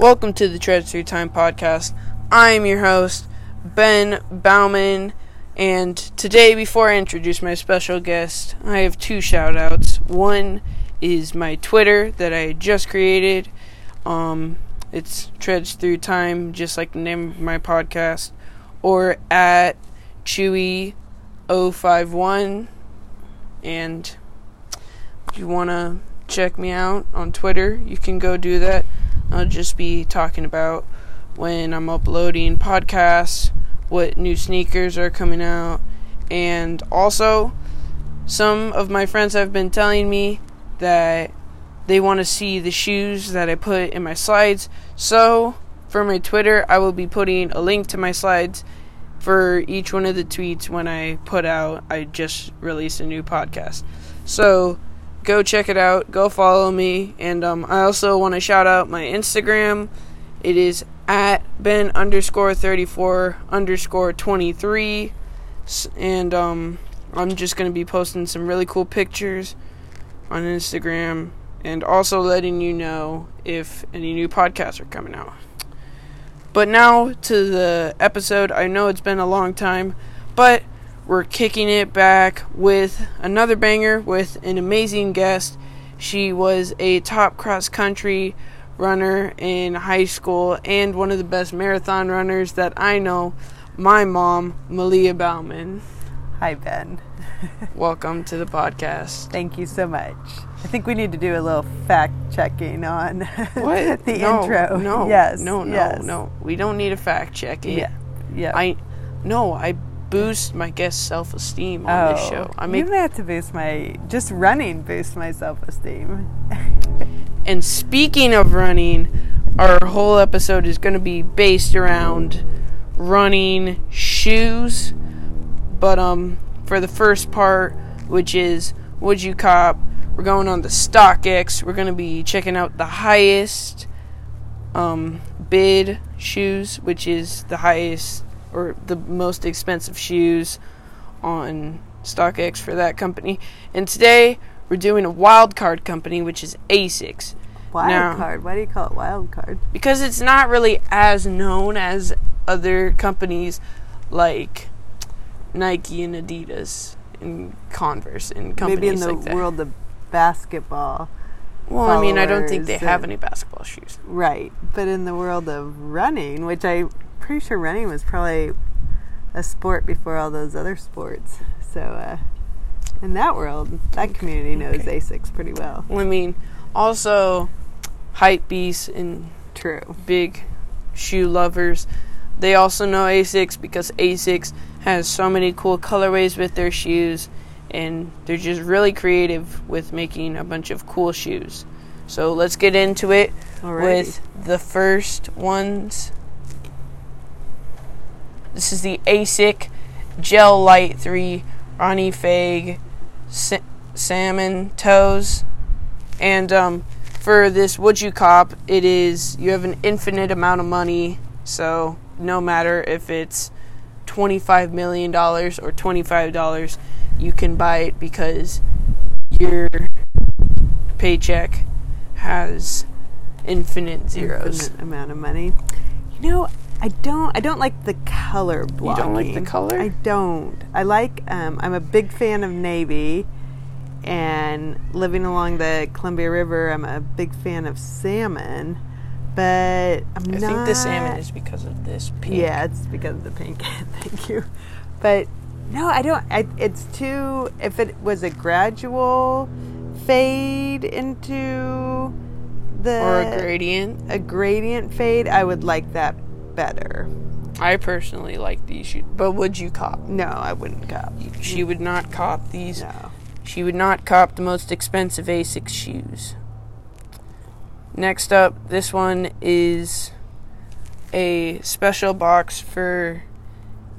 Welcome to the Treads Through Time podcast. I am your host, Ben Bauman, and today, before I introduce my special guest, I have two shout outs. One is my Twitter that I just created. Um, it's Treads Through Time, just like the name of my podcast, or at Chewy051. And if you want to check me out on Twitter, you can go do that. I'll just be talking about when I'm uploading podcasts, what new sneakers are coming out, and also some of my friends have been telling me that they want to see the shoes that I put in my slides. So, for my Twitter, I will be putting a link to my slides for each one of the tweets when I put out I just released a new podcast. So, go check it out. Go follow me. And um, I also want to shout out my Instagram. It is at Ben underscore 34 underscore 23. And um, I'm just going to be posting some really cool pictures on Instagram and also letting you know if any new podcasts are coming out. But now to the episode. I know it's been a long time, but we're kicking it back with another banger with an amazing guest. She was a top cross country runner in high school and one of the best marathon runners that I know, my mom, Malia Bauman. Hi, Ben. Welcome to the podcast. Thank you so much. I think we need to do a little fact checking on What? the no, intro. No. Yes. No, no, yes. no. We don't need a fact checking. Yeah. Yeah. I no, I boost my guest self esteem on this Oh, show. I you make don't have to boost my just running boost my self esteem. And speaking of running, our whole episode is going to be based around running shoes. But um for the first part, which is would you cop, we're going on the StockX. We're going to be checking out the highest um bid shoes, which is the highest or the most expensive shoes on StockX for that company. And today we're doing a wild card company, which is ASICS. Wild Now- card. Why do you call it wild card? because it's not really as known as other companies like Nike and Adidas and Converse and companies Maybe in the like world of basketball. well, I mean, I don't think they have any basketball shoes. Right. But in the world of running, which I'm pretty sure running was probably a sport before all those other sports. So, uh, in that world, that community knows Okay. ASICS pretty well. I mean, also hype beasts and True. big shoe lovers. They also know ASICS because ASICS has so many cool colorways with their shoes, and they're just really creative with making a bunch of cool shoes. So let's get into it Alrighty. with the first ones. This is the ASIC Gel-Lyte 3 Ronnie Fieg sa- Salmon Toes. And um, for this Would You Cop, it is you have an infinite amount of money, so no matter if it's $25 million or $25, you can buy it because your paycheck has infinite zeros. Infinite amount of money. You know, I don't. I don't like the color blocking. You don't like the color? I don't. I like. Um, I'm a big fan of navy, and living along the Columbia River, I'm a big fan of salmon. But I'm I not. think the salmon is because of this pink. Yeah, it's because of the pink. Thank you. But no, I don't. I, it's too. If it was a gradual fade into the Or a gradient. a gradient fade, I would like that better. I personally like these shoes. But would you cop? No, I wouldn't cop. She would not cop these. No. She would not cop the most expensive ASICS shoes. Next up, this one is a special box for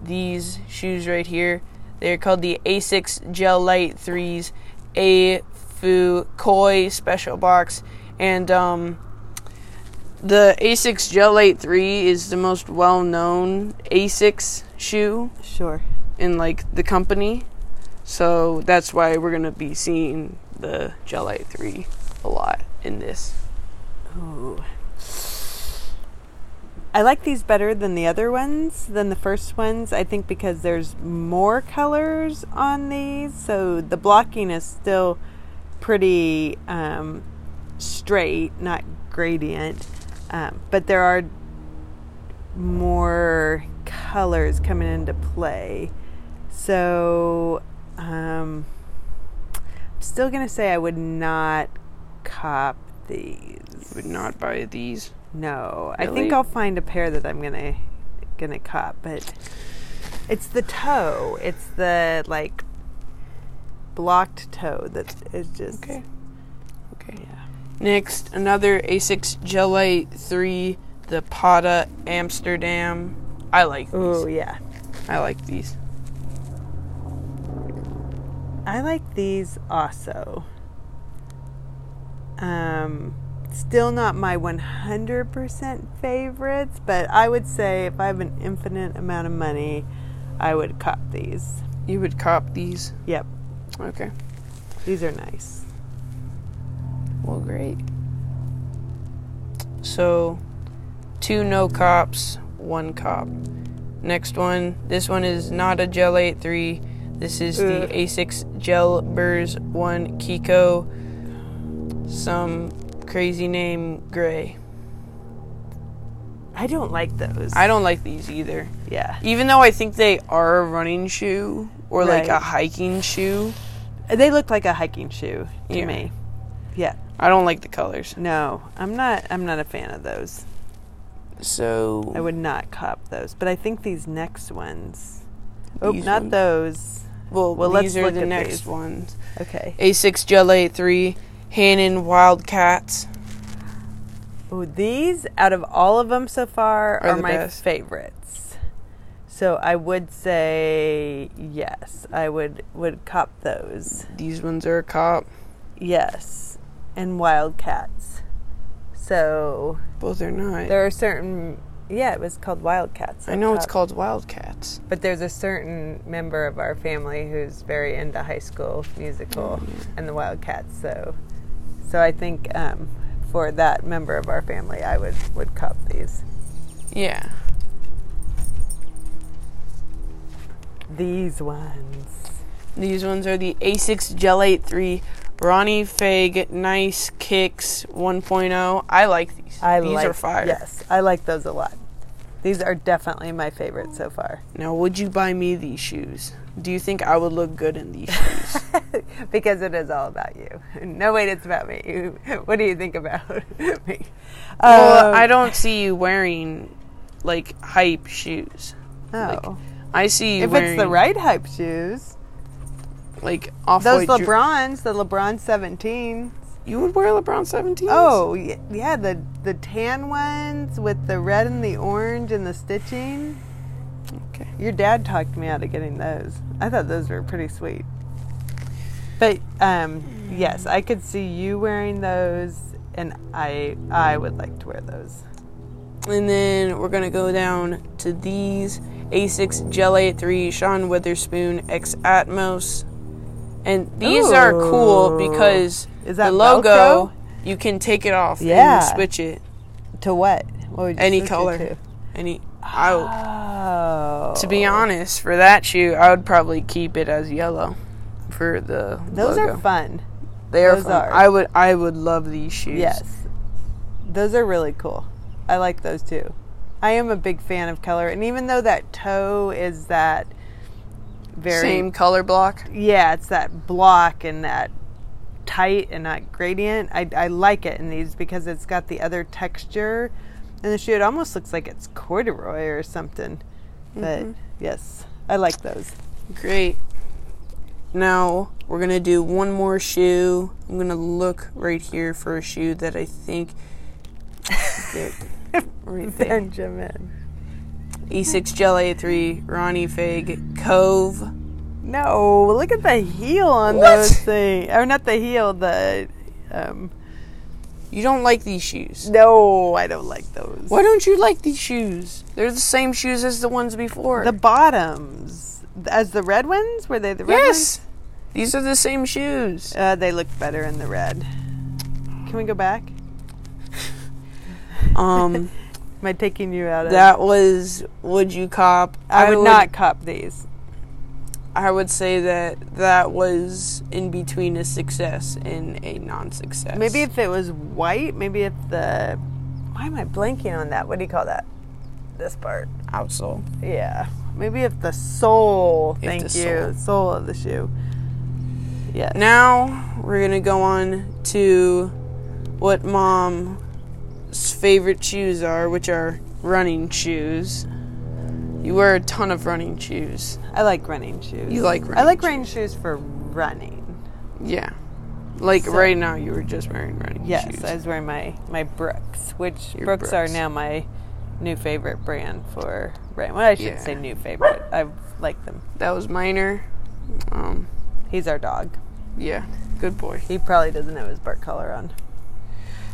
these shoes right here. They're called the ASICS Gel-Lyte 3s A Fu Koi special box. And um, the ASICS Gel-Lyte 3 is the most well known ASICS shoe Sure. in like the company. So that's why we're gonna be seeing the Gel-Lyte 3 a lot in this. Ooh. I like these better than the other ones, than the first ones. I think because there's more colors on these, so the blocking is still pretty um, straight, not gradient. Um, but there are more colors coming into play. So um, I'm still going to say I would not cop these. Would not buy these. No, I think I'll find a pair that I'm gonna gonna cop, but it's the toe. It's the like blocked toe that is just Okay. Okay. Yeah. Next, another Asics Gel-Lyte 3, the Patta Amsterdam. I like these. Oh yeah, I like these. I like these also. Um, still not my 100% favorites, but I would say if I have an infinite amount of money, I would cop these. You would cop these? Yep, Okay. these are nice. Well, great. So, two no cops, one cop. Next one. This one is not a Gel 8-3. This is the Ugh. ASICS Gel Burrs 1 Kiko. Some crazy name gray. I don't like those. I don't like these either. Yeah. Even though I think they are a running shoe or like a hiking shoe, They look like a hiking shoe to Yeah. me. Yeah. I don't like the colors. No, I'm not. I'm not a fan of those. So I would not cop those. But I think these next ones. Oh, These not ones? those. well, well, these let's are look the at next these. ones. Okay. ASICS Gel A3 Hanon Wildcats. Oh, these out of all of them so far Are are, the my best. favorites. So I would say yes. I would would cop those. These ones are a cop. Yes, and Wildcats. So Both are not. there are certain. Yeah, it was called Wildcats. I know it's called Wildcats. But there's a certain member of our family who's very into High School Musical and the Wildcats. So, so I think um, for that member of our family, I would would cop these. Yeah. These ones. These ones are the ASICS Gel 8-3, Ronnie Fieg Nice Kicks 1.0. I like these. I these like. are fire. Yes, I like those a lot. These are definitely my favorite so far Now, would you buy me these shoes? Do you think I would look good in these shoes? because it is all about you. No, wait, it's about me. What do you think about me? well, Um, I don't see you wearing like hype shoes. like, Oh. I see you if wearing it's the right hype shoes, like off those white. LeBrons, the LeBron 17. you would wear LeBron 17s? Oh, yeah, the the tan ones with the red and the orange and the stitching. okay. Your dad talked me out of getting those. I thought those were pretty sweet. But um, yes, I could see you wearing those, and I I would like to wear those. And then we're gonna go down to these ASICS Gel 8-3 Sean Wotherspoon X Atmos. And these are cool because Is that the logo Velcro? you can take it off Yeah. and switch it To what? What would you any switch it color. to? Any I, Oh, to be honest, for that shoe, I would probably keep it as yellow for the those logo. are fun. They are those fun. are. I would I would love these shoes. Yes. Those are really cool. I like those too. I am a big fan of color. And even though that toe is that very Same color block. Yeah, it's that block and that tight and not gradient. I, I like it in these because it's got the other texture in the shoe. It almost looks like it's corduroy or something. But mm-hmm. yes, I like those. Great. Now we're gonna do one more shoe. I'm gonna look right here for a shoe that I think. Right. Benjamin. ASICS Gel A3 Ronnie Fieg Cove. No, look at the heel on What? those things. Or not the heel, the um You don't like these shoes. No, I don't like those. Why don't you like these shoes? They're the same shoes as the ones before. The bottoms. As the red ones? Were they the red ones? yes, these are the same shoes. Uh, they look better in the red. Can we go back? Um, Am I taking you out of That was would you cop? I would, not cop these. I would say that that was in between a success and a non-success. Maybe if it was white, maybe if the why am I blanking on that? What do you call that? This part. outsole. Yeah. Maybe if the sole. If thank the you. Sole of the shoe. Yeah. Now we're gonna go on to what mom's favorite shoes are, which are running shoes. You wear a ton of running shoes. I like running shoes. You like I like running shoes for running. Yeah. Like So- right now, you were just wearing running Yes, shoes. Yes, I was wearing my my Brooks, which Your Brooks, are now my new favorite brand for running. Well, I should Yeah. say new favorite. I like them. that was minor. Um, He's our dog. yeah, good boy. He probably doesn't have his bark collar on.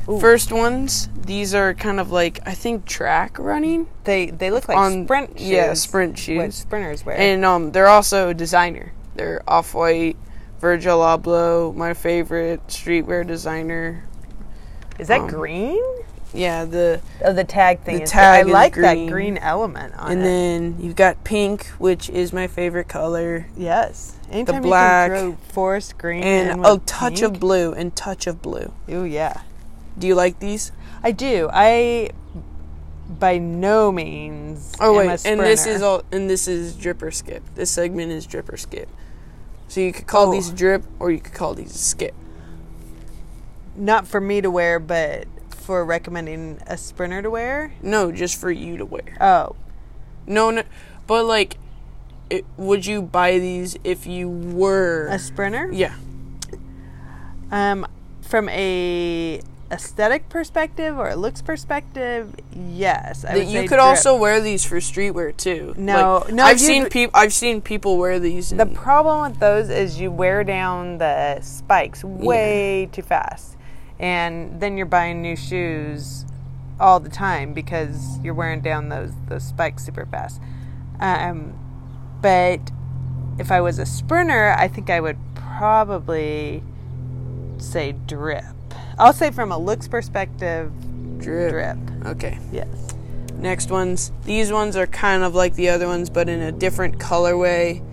Ooh. First ones, these are kind of like I think track running They they look like on sprint shoes. Yeah, sprint shoes. What sprinters wear. And um, they're also designer. They're off white. Virgil Abloh, my favorite streetwear designer. Is that um, green? Yeah, the Oh, the tag thing. the tag I like green. that green element on and it. And then you've got pink, which is my favorite color, yes, anytime black you can throw forest green and a touch pink. of blue and touch of blue. Ooh, yeah. Do you like these? I do. I by no means. Oh am a wait, and this is all and this is drip or skip. This segment is drip or skip. So you could call Oh. these drip or you could call these skip. not for me to wear, but for recommending a sprinter to wear. No, just for you to wear. Oh, No, no, but like, it, would you buy these if you were? a sprinter. yeah, Um, from a aesthetic perspective or a looks perspective, yes. I you could drip. also wear these for streetwear too. No, Like, no, I've seen people. I've seen people wear these. The problem with those is you wear down the spikes way too fast. And then you're buying new shoes all the time because you're wearing down those those spikes super fast. Um, but if I was a sprinter, I think I would probably say drip. I'll say from a looks perspective, drip. drip. Okay. Yes. Next ones. These ones are kind of like the other ones, but in a different colorway.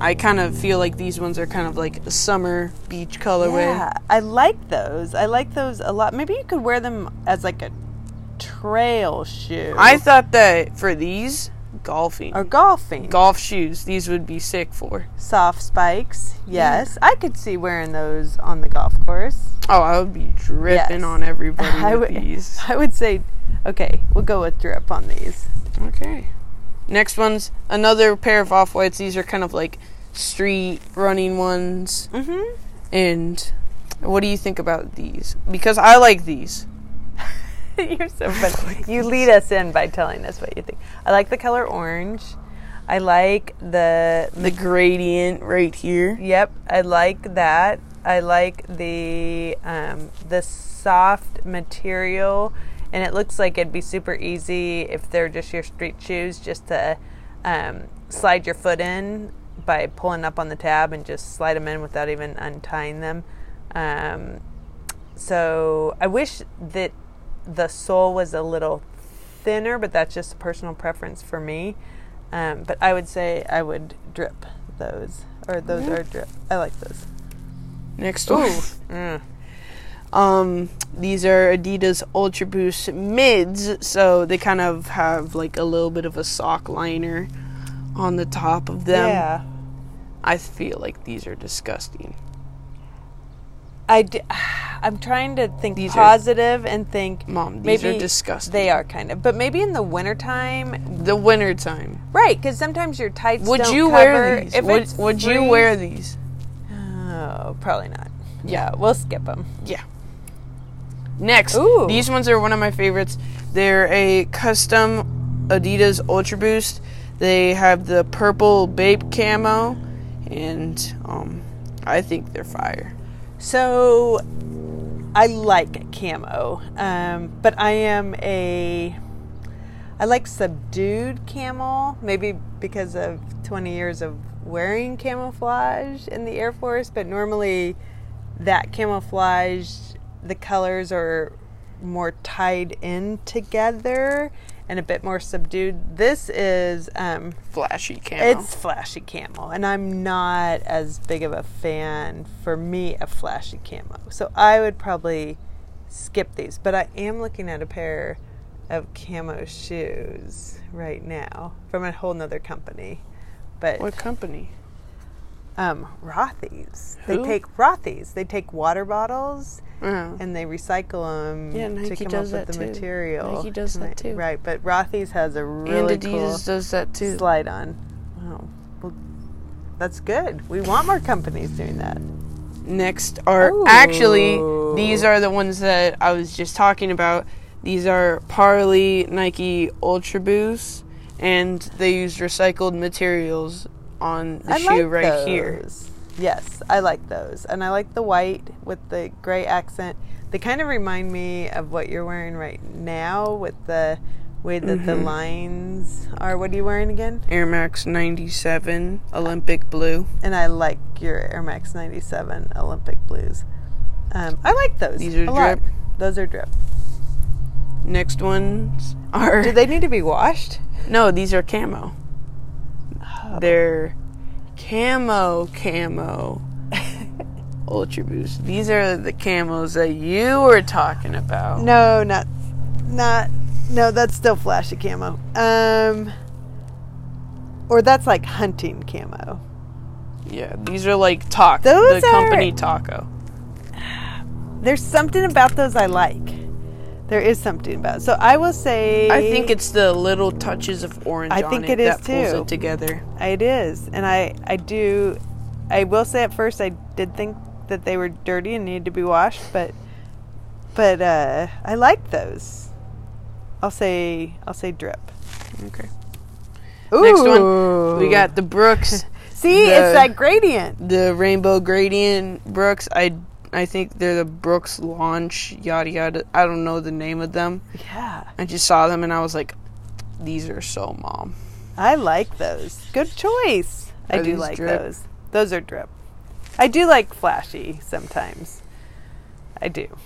I kind of feel like these ones are kind of like a summer beach colorway. Yeah, I like those. I like those a lot. Maybe you could wear them as like a trail shoe. I thought that for these golfing, or golfing. golf shoes, these would be sick for. Soft spikes. Yes, I could see wearing those on the golf course. Oh, I would be dripping Yes. on everybody I would. these. I would say, okay, we'll go with drip on these. Okay. Next one's another pair of off whites. These are kind of like street running ones. Mm-hmm. And what do you think about these? Because I like these. You're so funny. You lead us in by telling us what you think. I like the color orange. I like the The gradient right here. Yep, I like that. I like the um, the soft material, and it looks like it'd be super easy if they're just your street shoes, just to um, slide your foot in by pulling up on the tab and just slide them in without even untying them. Um, so I wish that the sole was a little thinner, but that's just a personal preference for me. Um, but I would say I would drip those, or those are drip. I like those. Next one. Mm. Um, these are Adidas Ultra Boost mids, so they kind of have like a little bit of a sock liner on the top of them. Yeah, I feel like these are disgusting. I d- I'm trying to think These are- positive and think Mom, these maybe are disgusting. They are kind of, but maybe in the wintertime, The winter time. right? Because sometimes your tights Would don't you cover. wear these? If would it's would you wear these? Oh, probably not. Yeah, we'll skip them. Yeah. Next, Ooh. these ones are one of my favorites. They're a custom Adidas Ultra Boost. They have the purple Bape camo, and um, I think they're fire. So I like camo, um, but I am a I like subdued camel, maybe because of 20 years of wearing camouflage in the Air Force, but normally that camouflage, the colors are more tied in together and a bit more subdued. This is um, Flashy camo. it's flashy camo, and I'm not as big of a fan for me of flashy camo. So I would probably skip these. But I am looking at a pair of camo shoes right now from a whole nother company. But what company? Um, Rothy's. They Who? take Rothy's. They take water bottles Oh. and they recycle them Yeah, to come does up with that the too. material. Nike does And that too. Right, but Rothy's has a really and Adidas cool does that too. slide on. Wow. Well, that's good. We want more companies doing that. Next are Ooh. actually these are the ones that I was just talking about. These are Parley Nike Ultra Boost, and they use recycled materials on the I shoe like right here. Yes, I like those. And I like the white with the gray accent. They kind of remind me of what you're wearing right now with the way that the Mhm. lines are. What are you wearing again? Air Max 97 Olympic Blue. And I like your Air Max 97 Olympic Blues. Um, I like those. These are a lot. drip. Those are drip. Next ones are Do they need to be washed? no, these are camo. They're camo camo Ultra Boost. These are the camos that you were talking about. No, not, not. No, that's still flashy camo. Um, or that's like hunting camo. Yeah, these are like Taco, Those the company are- Taco. There's something about those I like. There is something about. It. So I will say. I think it's the little touches of orange I think it, it is that pulls too. it together. it is, and I I do. I will say at first I did think that they were dirty and needed to be washed, but but uh, I like those. I'll say I'll say drip. Okay. Next one, we got the Brooks, See, the- it's that gradient. the Rainbow Gradient Brooks. I I think they're the Brooks Launch yada yada. I don't know the name of them. Yeah, I just saw them and I was like, these are so mom. I like those. Good choice. I do like drip? those. Those are drip. I do like flashy sometimes. I do.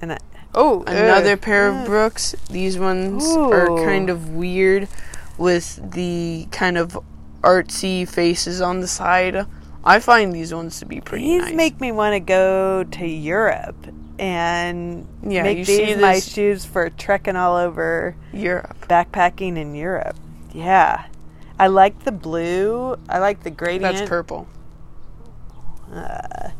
And I, oh, uh, Another ugh. pair of Ugh. Brooks. These ones are kind of weird with the kind of artsy faces on the side. I find these ones to be pretty These nice. make me want to go to Europe and Yeah, make these my shoes for trekking all over Europe. backpacking in Europe. Yeah. I like the blue. I like the gradient. That's purple. Uh,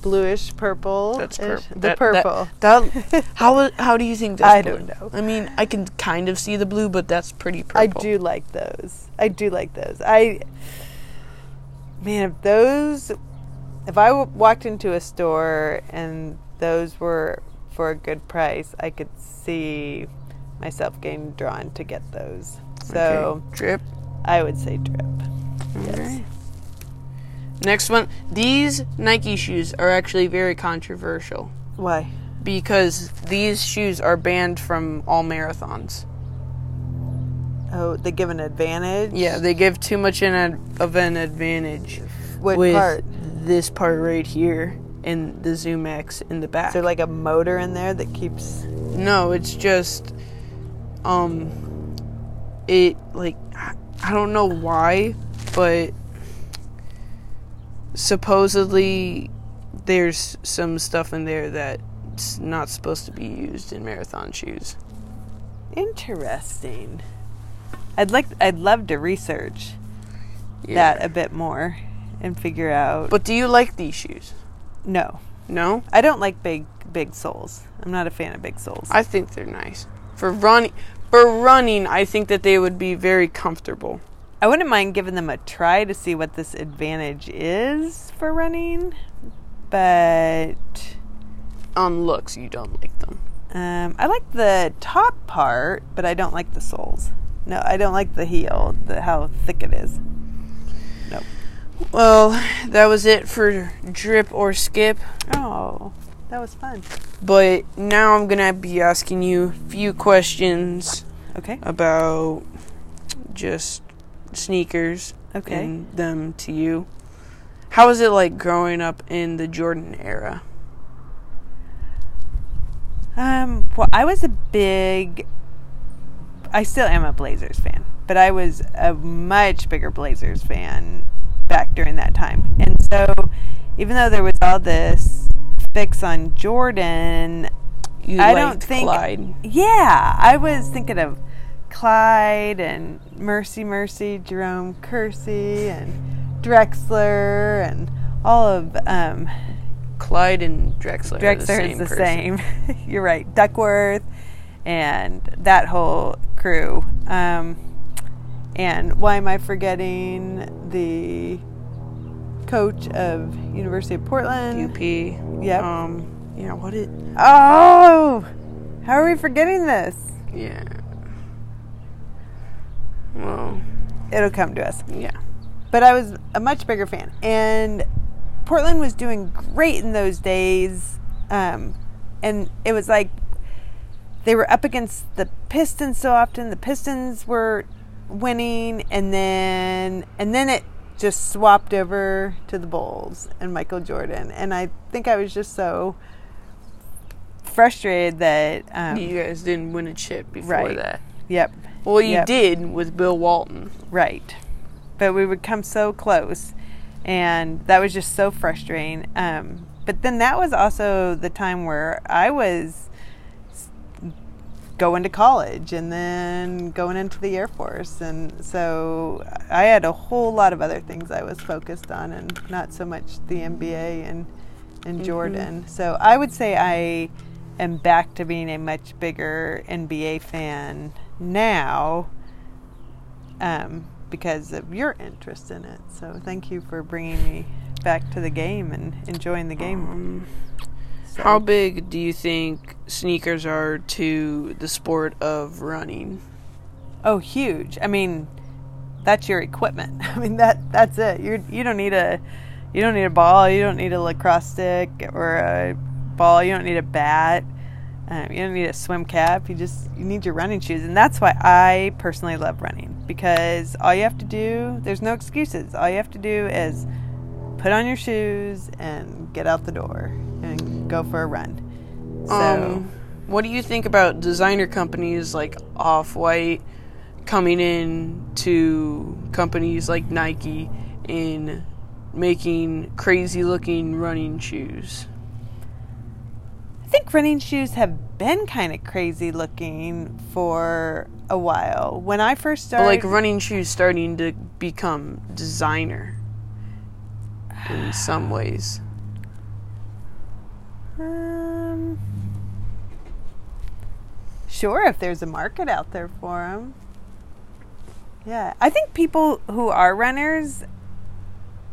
bluish purple. That's purple. The That- purple. That, that how how do you think that's I blue? don't know. I mean, I can kind of see the blue, but that's pretty purple. I do like those. I do like those. I man, if those, if I walked into a store and those were for a good price, I could see myself getting drawn to get those. So Okay, drip. I would say drip. Yes. Next one. These Nike shoes are actually very controversial Why? because these shoes are banned from all marathons. Oh, they give an advantage. Yeah, they give too much ad- of an advantage What with part? this part right here and the Zoom X in the back. Is there like a motor in there that keeps? No, it's just um it like I don't know why, but supposedly there's some stuff in there that's not supposed to be used in marathon shoes. Interesting. I'd like. I'd love to research Yeah. that a bit more and figure out. But do you like these shoes? no, No? I don't like big big soles. I'm not a fan of big soles. I think they're nice. For running for running, I think that they would be very comfortable. I wouldn't mind giving them a try to see what this advantage is for running, but On looks, you don't like them. um, I like the top part, but I don't like the soles. No, I don't like the heel, the how thick it is. Nope. Well, that was it for drip or skip. Oh, that was fun. But now I'm gonna be asking you a few questions Okay. about just sneakers Okay. and them to you. How was it like growing up in the Jordan era? Um, well, I was a big. I still am a Blazers fan, but I was a much bigger Blazers fan back during that time. And so, even though there was all this fix on Jordan, You I don't think. Clyde. Yeah, I was thinking of Clyde and Mercy Mercy, Jerome Kersey, and Drexler, and all of um, Clyde and Drexler. the Drexler same is the person. same. You're right. Duckworth and that whole crew. Um, and why am I forgetting the coach of University of Portland? UP. Yep. Um. Yeah. What it? Oh, how are we forgetting this? Yeah. Well. It'll come to us. Yeah. But I was a much bigger fan, and Portland was doing great in those days. Um, and it was like they were up against the Pistons so often. The Pistons were winning, and then and then it just swapped over to the Bulls and Michael Jordan. And I think I was just so frustrated that um, You guys didn't win a chip before Right. that. yep, Well, you Yep. did with Bill Walton. Right. But we would come so close. And that was just so frustrating. Um, but then that was also the time where I was going to college and then going into the Air Force. And so I had a whole lot of other things I was focused on and not so much the NBA and, and Jordan. So I would say I am back to being a much bigger NBA fan now um, because of your interest in it. So thank you for bringing me back to the game and enjoying the game. Um, So- How big do you think sneakers are to the sport of running? Oh, huge! I mean, that's your equipment. I mean that that's it. You you don't need a you don't need a ball. You don't need a lacrosse stick or a ball. You don't need a bat. Um, you don't need a swim cap. You just you need your running shoes, and that's why I personally love running because all you have to do there's no excuses. All you have to do is put on your shoes and get out the door and go for a run. So Um, what do you think about designer companies like Off White coming in to companies like Nike in making crazy looking running shoes? I think running shoes have been kind of crazy looking for a while. When I first started, like running shoes starting to become designer in some ways. um, sure, if there's a market out there for them. Yeah, I think people who are runners,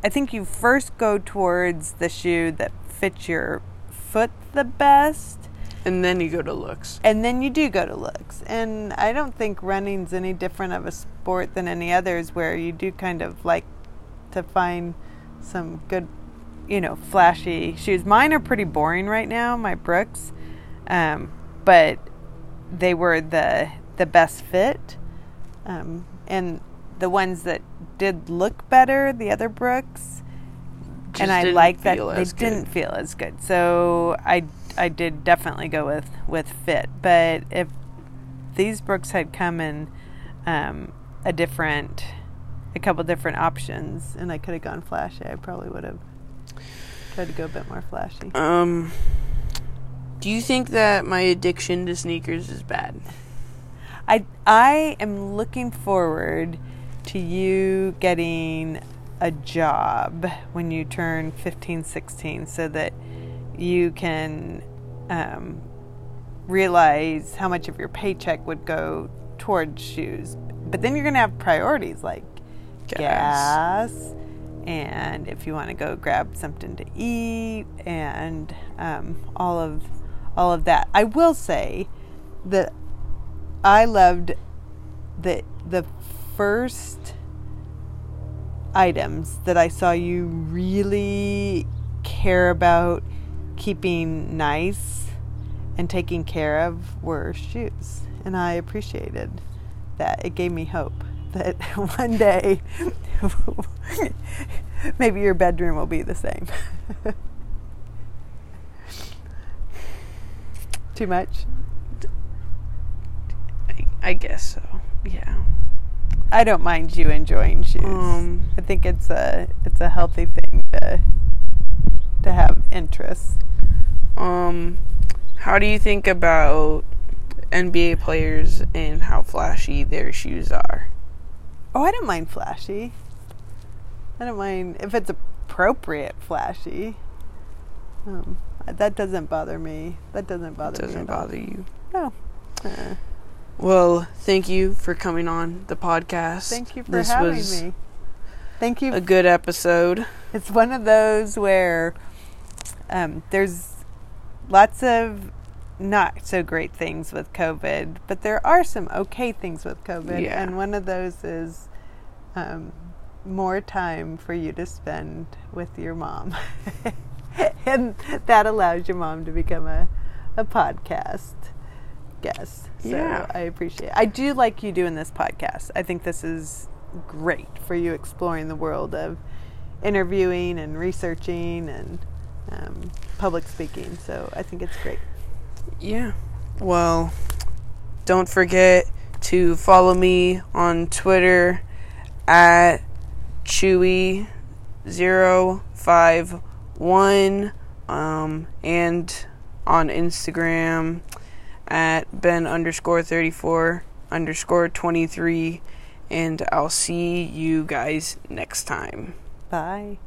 I think you first go towards the shoe that fits your foot the best. And then you go to looks. and then you do go to looks and i don't think running's any different of a sport than any others where you do kind of like to find some good you know flashy shoes mine are pretty boring right now my brooks um, but they were the the best fit um, and the ones that did look better the other brooks Just and I like that they good. didn't feel as good. So I I did definitely go with with fit. But if these Brooks had come in um, a different, a couple different options, and I could have gone flashy, I probably would have tried to go a bit more flashy. Um, do you think that my addiction to sneakers is bad? I I am looking forward to you getting a job when you turn 15 16 so that you can um, realize how much of your paycheck would go towards shoes but then you're going to have priorities like Gas. and if you want to go grab something to eat and um, all of all of that i will say that I loved the the first items that I saw you really care about keeping nice and taking care of were shoes. And I appreciated that. It gave me hope that one day maybe your bedroom will be the same. Too much? I, I guess so. Yeah. I don't mind you enjoying shoes. Um, I think it's a it's a healthy thing to to have interests. Um, how do you think about NBA players and how flashy their shoes are? Oh, I don't mind flashy. I don't mind if it's appropriate flashy. Um, that doesn't bother me. That doesn't bother It doesn't me. bother you. No. Uh, Well, thank you for coming on the podcast. thank you for this having was me. Thank you A good episode. It's one of those where um, there's lots of not so great things with COVID, but there are some okay things with COVID. Yeah. And one of those is um, more time for you to spend with your mom. and that allows your mom to become a, a podcast guest. So Yeah. I appreciate it. I do like you doing this podcast. I think this is great for you exploring the world of interviewing and researching and um, public speaking. So I think it's great. Yeah. Well, don't forget to follow me on Twitter at Chewy051 um, and on Instagram at Ben underscore 34 underscore 23. And I'll see you guys next time. Bye.